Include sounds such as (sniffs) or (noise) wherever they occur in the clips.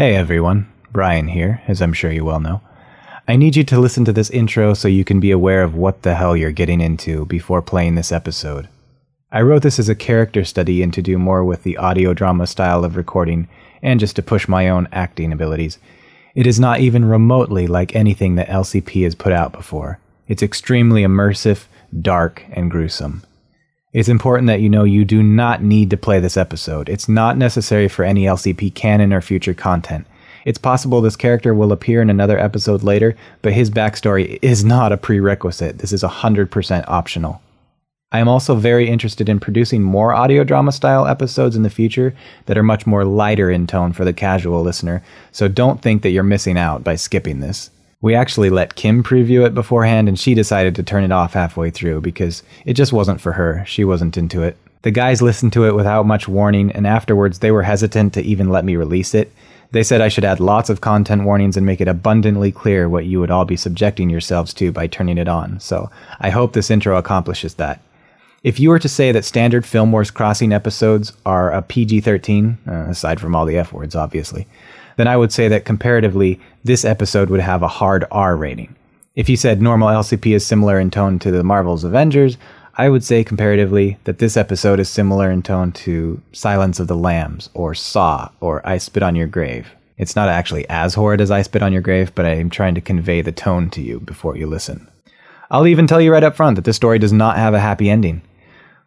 Hey everyone, Brian here, as I'm sure you well know. I need you to listen to this intro so you can be aware of what the hell you're getting into before playing this episode. I wrote this as a character study and to do more with the audio drama style of recording and just to push my own acting abilities. It is not even remotely like anything that LCP has put out before. It's extremely immersive, dark, and gruesome. It's important that you know you do not need to play this episode. It's not necessary for any LCP canon or future content. It's possible this character will appear in another episode later, but his backstory is not a prerequisite. This is 100% optional. I am also very interested in producing more audio drama style episodes in the future that are much more lighter in tone for the casual listener, so don't think that you're missing out by skipping this. We actually let Kim preview it beforehand, and she decided to turn it off halfway through because it just wasn't for her. She wasn't into it. The guys listened to it without much warning, and afterwards they were hesitant to even let me release it. They said I should add lots of content warnings and make it abundantly clear what you would all be subjecting yourselves to by turning it on, so I hope this intro accomplishes that. If you were to say that standard Film Wars Crossing episodes are a PG 13, uh, aside from all the F words, obviously, then I would say that comparatively, this episode would have a hard R rating. If you said normal LCP is similar in tone to the Marvel's Avengers, I would say comparatively that this episode is similar in tone to Silence of the Lambs, or Saw, or I Spit on Your Grave. It's not actually as horrid as I Spit on Your Grave, but I am trying to convey the tone to you before you listen. I'll even tell you right up front that this story does not have a happy ending.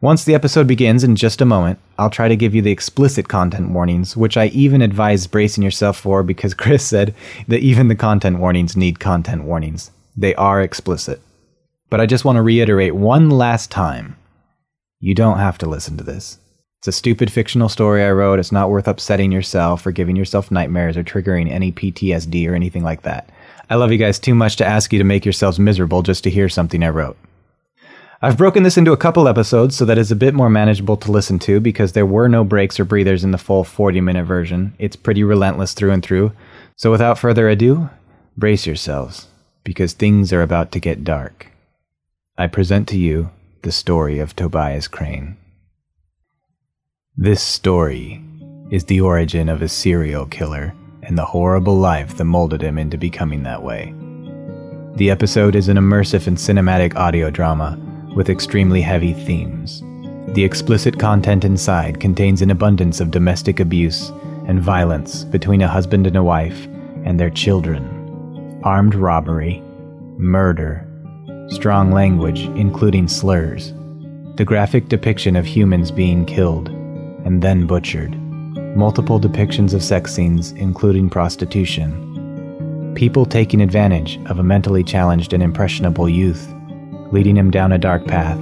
Once the episode begins in just a moment, I'll try to give you the explicit content warnings, which I even advise bracing yourself for because (laughs) Chris said that even the content warnings need content warnings. They are explicit. But I just want to reiterate one last time you don't have to listen to this. It's a stupid fictional story I wrote. It's not worth upsetting yourself or giving yourself nightmares or triggering any PTSD or anything like that. I love you guys too much to ask you to make yourselves miserable just to hear something I wrote. I've broken this into a couple episodes so that it's a bit more manageable to listen to because there were no breaks or breathers in the full 40 minute version. It's pretty relentless through and through. So without further ado, brace yourselves because things are about to get dark. I present to you the story of Tobias Crane. This story is the origin of a serial killer and the horrible life that molded him into becoming that way. The episode is an immersive and cinematic audio drama with extremely heavy themes. The explicit content inside contains an abundance of domestic abuse and violence between a husband and a wife and their children, armed robbery, murder, strong language, including slurs, the graphic depiction of humans being killed and then butchered, multiple depictions of sex scenes, including prostitution, people taking advantage of a mentally challenged and impressionable youth leading him down a dark path,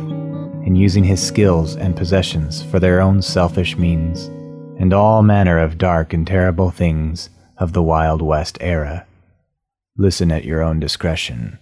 and using his skills and possessions for their own selfish means, and all manner of dark and terrible things of the Wild West era. Listen at your own discretion.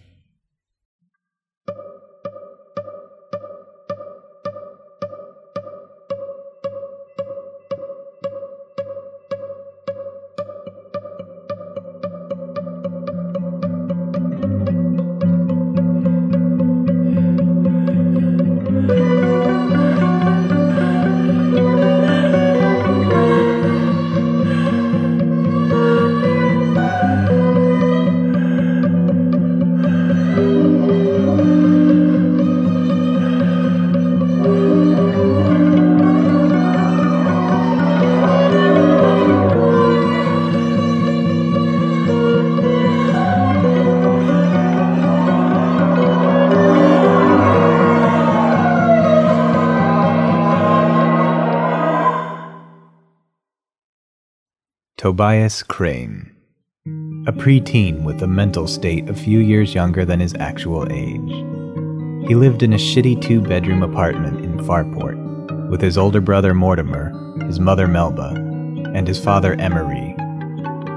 Tobias Crane. A preteen with a mental state a few years younger than his actual age. He lived in a shitty two bedroom apartment in Farport with his older brother Mortimer, his mother Melba, and his father Emery.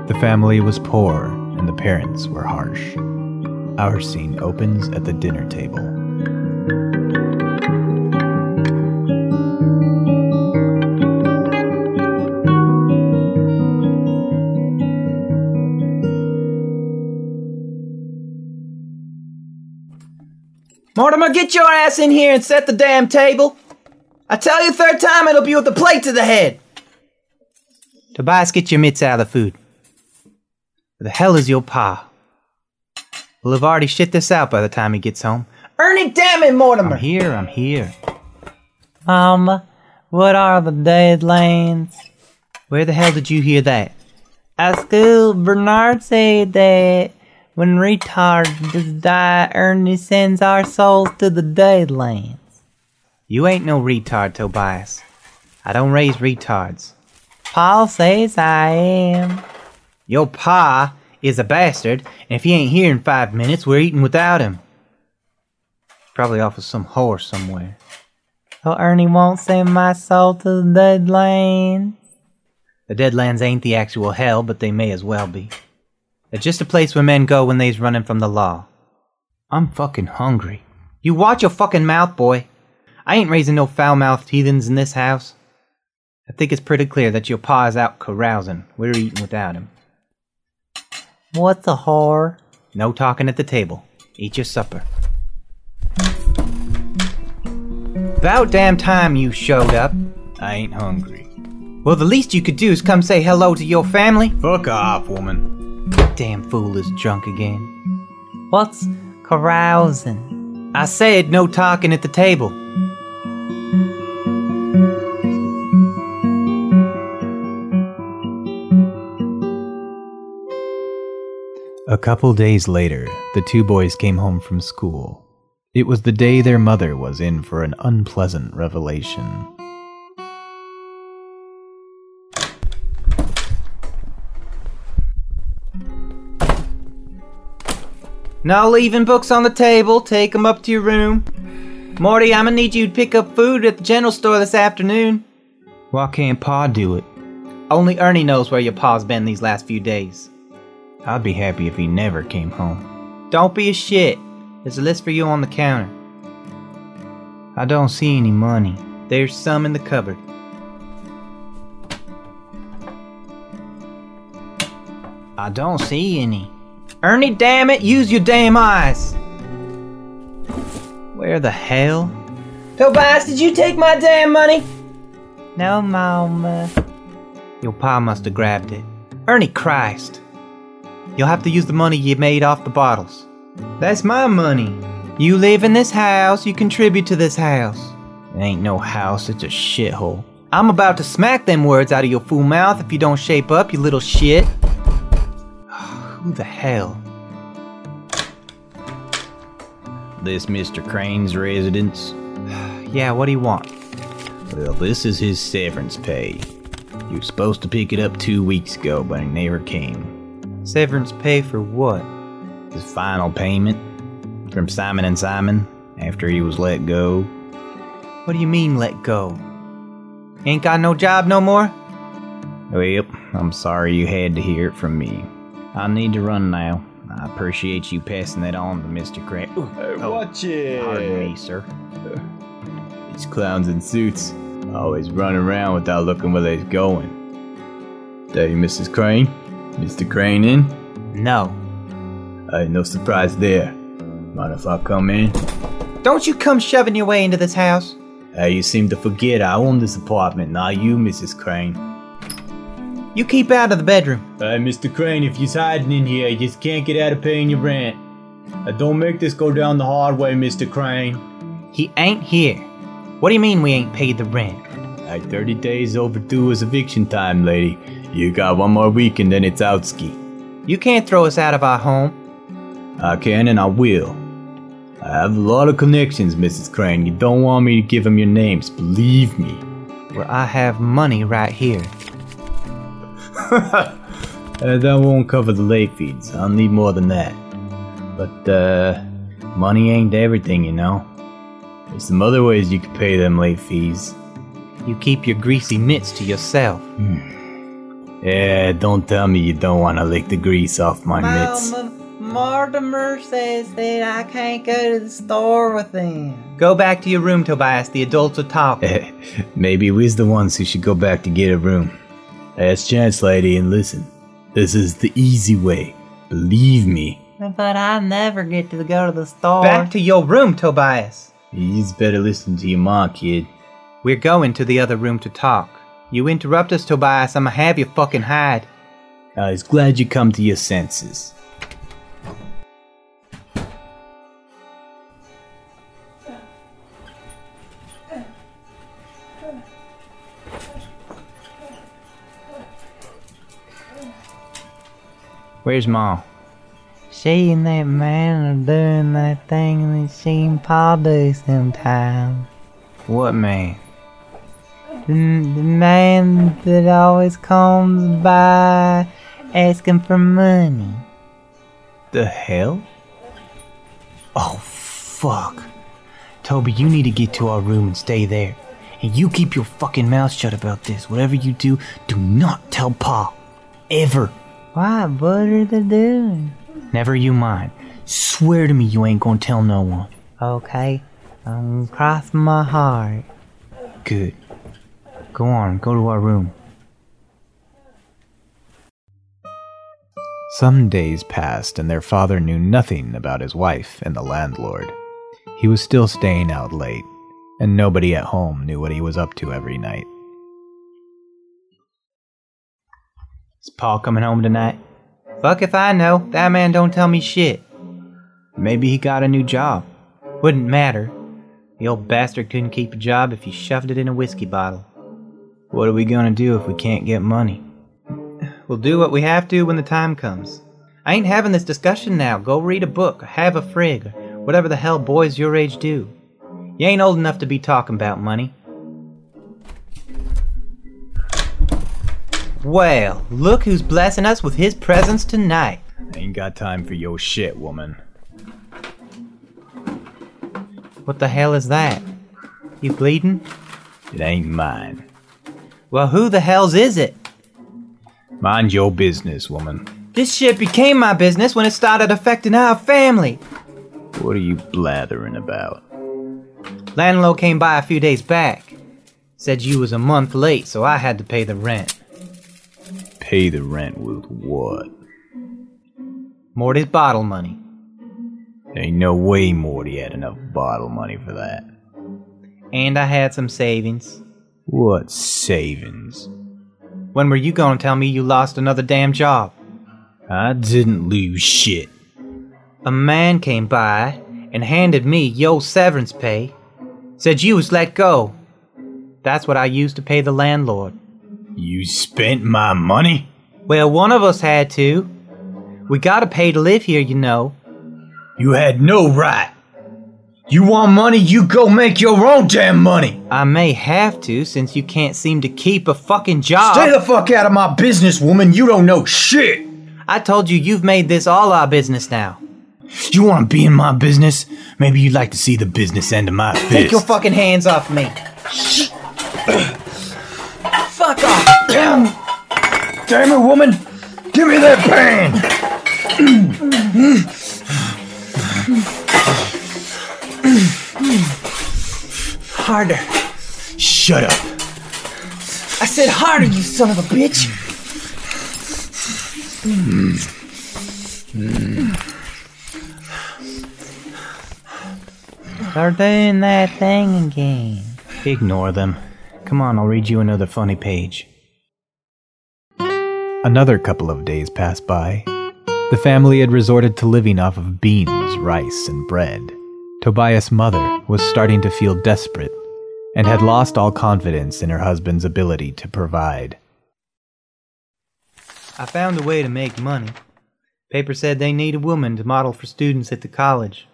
The family was poor and the parents were harsh. Our scene opens at the dinner table. Mortimer, get your ass in here and set the damn table. I tell you third time it'll be with a plate to the head. Tobias, get your mitts out of the food. Where the hell is your pa? We'll have already shit this out by the time he gets home. Ernie, damn it, Mortimer! I'm here, I'm here. Mama, what are the deadlands? Where the hell did you hear that? At school, Bernard said that when retards die, Ernie sends our souls to the deadlands. You ain't no retard, Tobias. I don't raise retards. Pa says I am. Your pa is a bastard, and if he ain't here in five minutes, we're eating without him. Probably off with some whore somewhere. Oh, Ernie won't send my soul to the Deadlands. The Deadlands ain't the actual hell, but they may as well be. They're just a place where men go when they's running from the law. I'm fucking hungry. You watch your fucking mouth, boy. I ain't raising no foul-mouthed heathens in this house. I think it's pretty clear that your pa is out carousing. We're eating without him. What the whore? No talking at the table. Eat your supper. About damn time you showed up. I ain't hungry. Well, the least you could do is come say hello to your family. Fuck off, woman. Damn fool is drunk again. What's carousing? I said no talking at the table. A couple days later, the two boys came home from school. It was the day their mother was in for an unpleasant revelation. No leaving books on the table. Take 'em up to your room. Morty, I'm gonna need you to pick up food at the general store this afternoon. Why can't Pa do it? Only Ernie knows where your pa's been these last few days. I'd be happy if he never came home. Don't be a shit. There's a list for you on the counter. I don't see any money. There's some in the cupboard. I don't see any. Ernie, damn it, use your damn eyes. Where the hell? Tobias, did you take my damn money? No, Mama. Your pa must have grabbed it. Ernie Christ. You'll have to use the money you made off the bottles. That's my money. You live in this house, you contribute to this house. It ain't no house, it's a shithole. I'm about to smack them words out of your fool mouth if you don't shape up, you little shit. Who the hell? This Mr. Crane's residence? Yeah, what do you want? Well, this is his severance pay. You were supposed to pick it up two weeks ago, but he never came. Severance pay for what? His final payment from Simon and Simon after he was let go. What do you mean, let go? Ain't got no job no more? Well, I'm sorry you had to hear it from me. I need to run now. I appreciate you passing that on to Mr. Crane. Hey, watch it. Pardon me, sir. These clowns in suits always run around without looking where they're going. Day, Mrs. Crane? Mr. Crane in? No. Uh, no surprise there. Mind if I come in? Don't you come shoving your way into this house. Uh, you seem to forget I own this apartment, not you, Mrs. Crane. You keep out of the bedroom. Hey, Mr. Crane, if you're hiding in here, you just can't get out of paying your rent. Uh, don't make this go down the hard way, Mr. Crane. He ain't here. What do you mean we ain't paid the rent? Hey, 30 days overdue is eviction time, lady. You got one more week and then it's outski. You can't throw us out of our home. I can and I will. I have a lot of connections, Mrs. Crane. You don't want me to give them your names, believe me. Where I have money right here. (laughs) uh, that won't cover the late fees. I'll need more than that. But, uh, money ain't everything, you know. There's some other ways you could pay them late fees. You keep your greasy mitts to yourself. Yeah, don't tell me you don't want to lick the grease off my mitts. Mortimer says that I can't go to the store with him. Go back to your room, Tobias. The adults are talking. (laughs) Maybe we's the ones who should go back to get a room. Ask Chance Lady and listen. This is the easy way. Believe me. But I never get to go to the store. Back to your room, Tobias. You'd better listen to your ma, kid. We're going to the other room to talk. You interrupt us, Tobias, I'ma have you fucking hide. I was glad you come to your senses. Where's Ma? She and that man are doing that thing that she and Pa do sometimes. What man? The, the man that always comes by asking for money. The hell? Oh, fuck. Toby, you need to get to our room and stay there. And you keep your fucking mouth shut about this. Whatever you do, do not tell Pa. Ever. Why, what are they doing? Never you mind. Swear to me you ain't gonna tell no one. Okay, um, I'm crossing my heart. Good. Go on, go to our room. Some days passed, and their father knew nothing about his wife and the landlord. He was still staying out late, and nobody at home knew what he was up to every night. Is Pa coming home tonight? Fuck if I know. That man don't tell me shit. Maybe he got a new job. Wouldn't matter. The old bastard couldn't keep a job if you shoved it in a whiskey bottle. What are we gonna do if we can't get money? We'll do what we have to when the time comes. I ain't having this discussion now. Go read a book, have a frig, whatever the hell boys your age do. You ain't old enough to be talking about money. Well, look who's blessing us with his presence tonight. Ain't got time for your shit, woman. What the hell is that? You bleeding? It ain't mine. Well, who the hell's is it? Mind your business, woman. This shit became my business when it started affecting our family. What are you blathering about? Landlord came by a few days back. Said you was a month late, so I had to pay the rent. Pay the rent with what? Morty's bottle money. Ain't no way Morty had enough bottle money for that. And I had some savings. What savings? When were you gonna tell me you lost another damn job? I didn't lose shit. A man came by and handed me yo severance pay. Said you was let go. That's what I used to pay the landlord. You spent my money? Well, one of us had to. We gotta pay to live here, you know. You had no right. You want money, you go make your own damn money. I may have to since you can't seem to keep a fucking job. Stay the fuck out of my business, woman. You don't know shit. I told you you've made this all our business now. You want to be in my business? Maybe you'd like to see the business end of my fist. Take your fucking hands off me. (sniffs) Fuck off. Damn it, woman! Give me that pen! Harder. Shut up. I said harder, you son of a bitch. They're doing that thing again. Ignore them. Come on, I'll read you another funny page. Another couple of days passed by. The family had resorted to living off of beans, rice, and bread. Tobias' mother was starting to feel desperate and had lost all confidence in her husband's ability to provide. I found a way to make money. Paper said they need a woman to model for students at the college.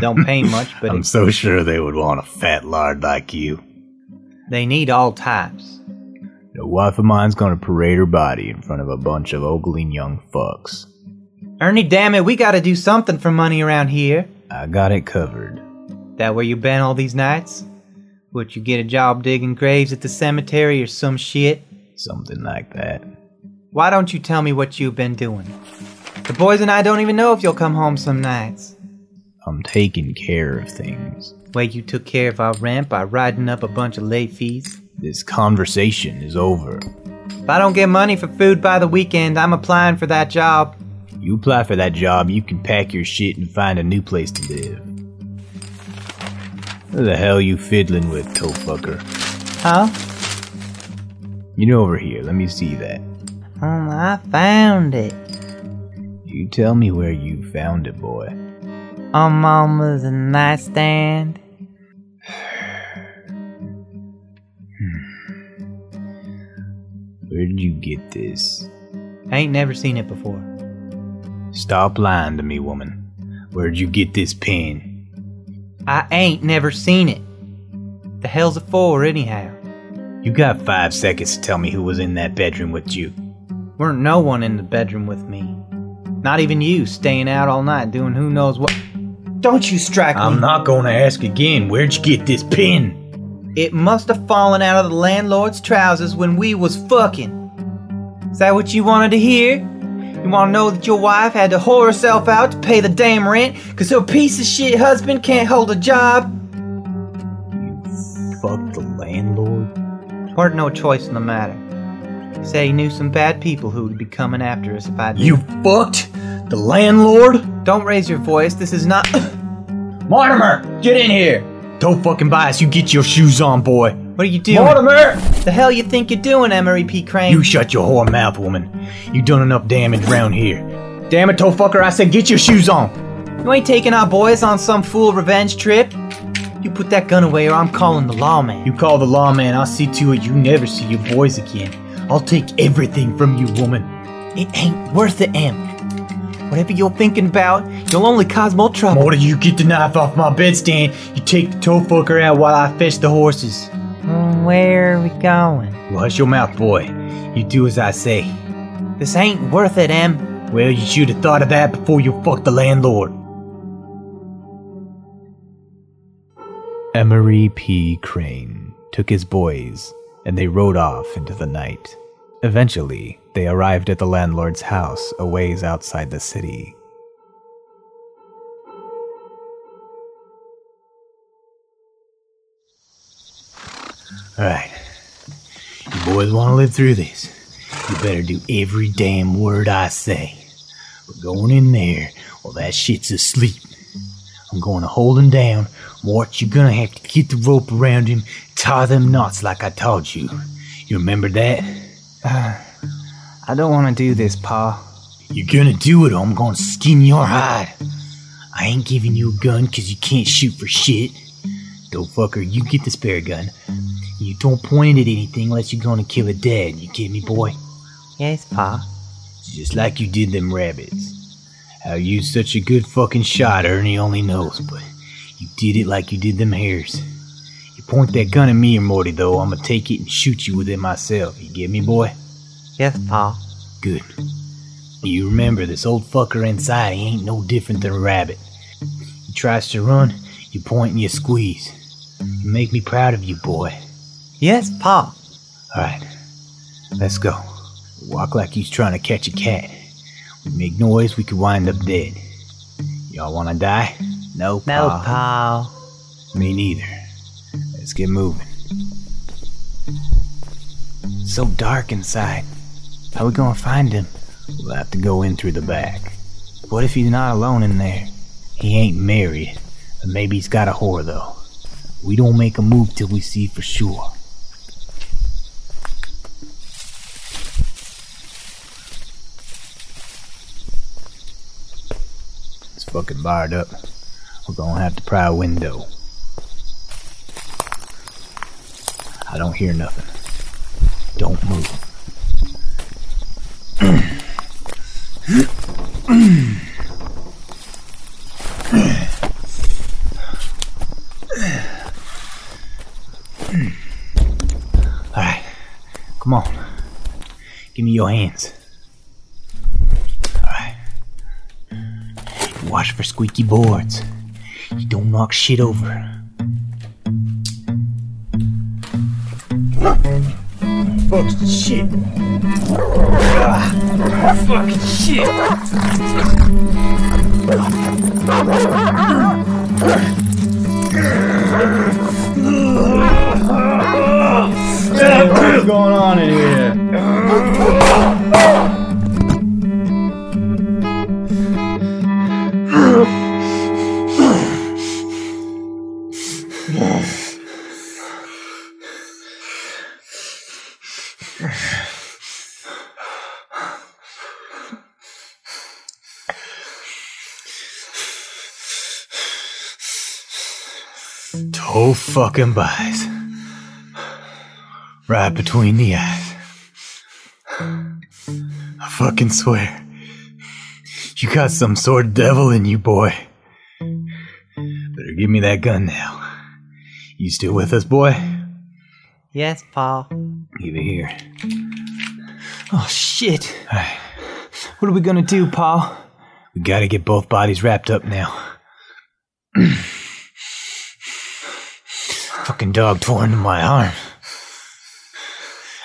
Don't pay (laughs) much, but I'm so sure they would want a fat lard like you. they need all types. No wife of mine's gonna parade her body in front of a bunch of ogling young fucks. Ernie, damn it, we gotta do something for money around here. I got it covered. That where you been all these nights? Would you get a job digging graves at the cemetery or some shit? Something like that. Why don't you tell me what you've been doing? The boys and I don't even know if you'll come home some nights. I'm taking care of things. Way you took care of our rent by writing up a bunch of late fees. This conversation is over. If I don't get money for food by the weekend, I'm applying for that job. You apply for that job, you can pack your shit and find a new place to live. What the hell you fiddling with, toe fucker? Huh? You know over here, let me see that. Um, I found it. You tell me where you found it, boy. On Mama's nightstand. Where did you get this? I ain't never seen it before. Stop lying to me, woman. Where'd you get this pen? I ain't never seen it. The hell's it for, anyhow? You got five seconds to tell me who was in that bedroom with you. Weren't no one in the bedroom with me. Not even you, staying out all night doing who knows what. Don't you strike me! I'm not gonna ask again. Where'd you get this pin? It must have fallen out of the landlord's trousers when we was fucking. Is that what you wanted to hear? You want to know that your wife had to whore herself out to pay the damn rent because her piece of shit husband can't hold a job? You fucked the landlord. Weren't no choice in the matter. Say he knew some bad people who would be coming after us if I did. You fucked the landlord? don't raise your voice. This is not. Mortimer, get in here. Don't fucking bias. You get your shoes on, boy. what are you doing? Mortimer! The hell you think you're doing, Emery P. Crane? You shut your whore mouth, woman. You done enough damage round here. Damn it, toe fucker, I said get your shoes on. You ain't taking our boys on some fool revenge trip. You put that gun away or I'm calling the lawman. You call the lawman, I'll see to it you never see your boys again. I'll take everything from you, woman. It ain't worth it, Em. Whatever you're thinking about, you'll only cause more trouble. Mortar, you get the knife off my bedstand. You take the toe fucker out while I fetch the horses. Mm, where are we going? Well, hush your mouth, boy. You do as I say. This ain't worth it, Em. Well, you should have thought of that before you fucked the landlord. Emery P. Crane took his boys, and they rode off into the night. Eventually, they arrived at the landlord's house a ways outside the city. Alright. You boys want to live through this. You better do every damn word I say. We're going in there while that shit's asleep. I'm going to hold him down. Mort, you're gonna have to get the rope around him, tie them knots like I taught you. You remember that? Uh, I don't want to do this, Pa. You're gonna do it or I'm gonna skin your hide. I ain't giving you a gun 'cause you can't shoot for shit. Dope fucker, you get the spare gun. You don't point it at anything unless you're gonna kill a dead. You get me, boy? Yes, Pa. Just like you did them rabbits. How you such a good fucking shot, Ernie only knows, but you did it like you did them hares. You point that gun at me or Morty, though, I'ma take it and shoot you with it myself. You get me, boy? Yes, Pa. Good. You remember this old fucker inside, he ain't no different than a rabbit. He tries to run, you point and you squeeze. You make me proud of you, boy. Yes, Pa. Alright, let's go. Walk like he's trying to catch a cat. We make noise, we could wind up dead. Y'all wanna die? No, No, Pa. Pa. Me neither. Let's get moving. It's so dark inside. How we gonna find him? We'll have to go in through the back. What if he's not alone in there? He ain't married. Maybe he's got a whore, though. We don't make a move till we see for sure. It's fucking barred up. We're gonna have to pry a window. I don't hear nothing. Don't move. Come on. Give me your hands. Alright. Watch for squeaky boards. You don't knock shit over. Fuck shit. Fucking shit. What's going on in here? Fucking bodies. Right between the eyes. I fucking swear. You got some sort of devil in you, boy. Better give me that gun now. You still with us, boy? Yes, Pa. Give it here. Oh shit. What are we gonna do, Pa? We gotta get both bodies wrapped up now. (clears throat) Fucking dog tore into my arm.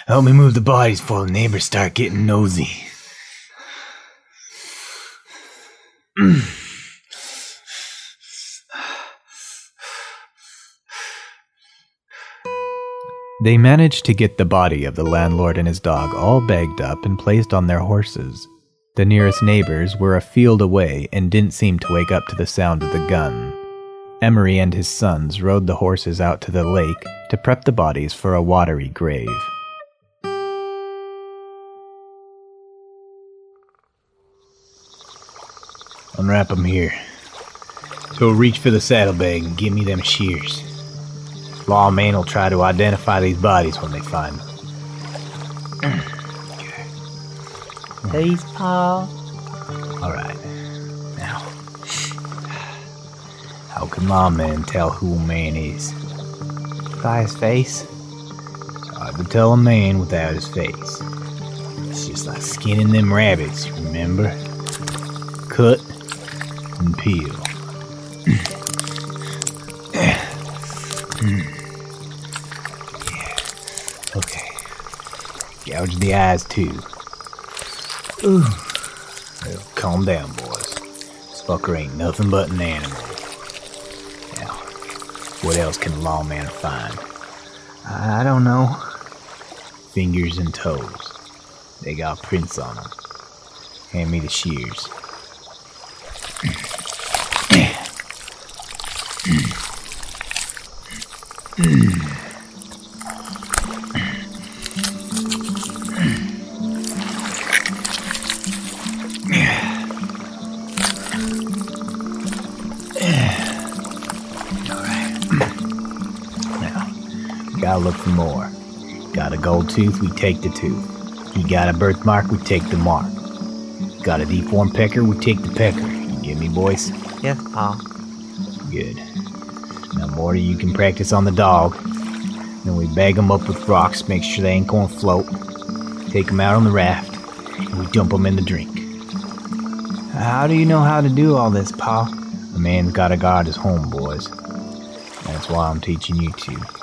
Help me move the bodies before the neighbors start getting nosy. (clears throat) They managed to get the body of the landlord and his dog all bagged up and placed on their horses. The nearest neighbors were a field away and didn't seem to wake up to the sound of the gun. Emery and his sons rode the horses out to the lake to prep the bodies for a watery grave. Unwrap 'em here. So reach for the saddlebag and give me them shears. Lawman will try to identify these bodies when they find them. These, Pa. All right. How can lawman tell who a man is? By his face. It's hard tell a man without his face. It's just like skinning them rabbits, remember? Cut and peel. yeah. Okay. Gouge the eyes too. Ooh. Well, calm down, boys. This fucker ain't nothing but an animal. What else can a lawman find? I don't know. Fingers and toes. They got prints on them. Hand me the shears. Tooth, we take the tooth. You got a birthmark, we take the mark. Got a deformed pecker, we take the pecker. You get me, boys? Yes, Pa. Good. Now, Morty, you can practice on the dog. Then we bag them up with rocks, make sure they ain't gonna float. Take them out on the raft, and we dump them in the drink. How do you know how to do all this, Pa? A man's gotta guard his home, boys. That's why I'm teaching you to.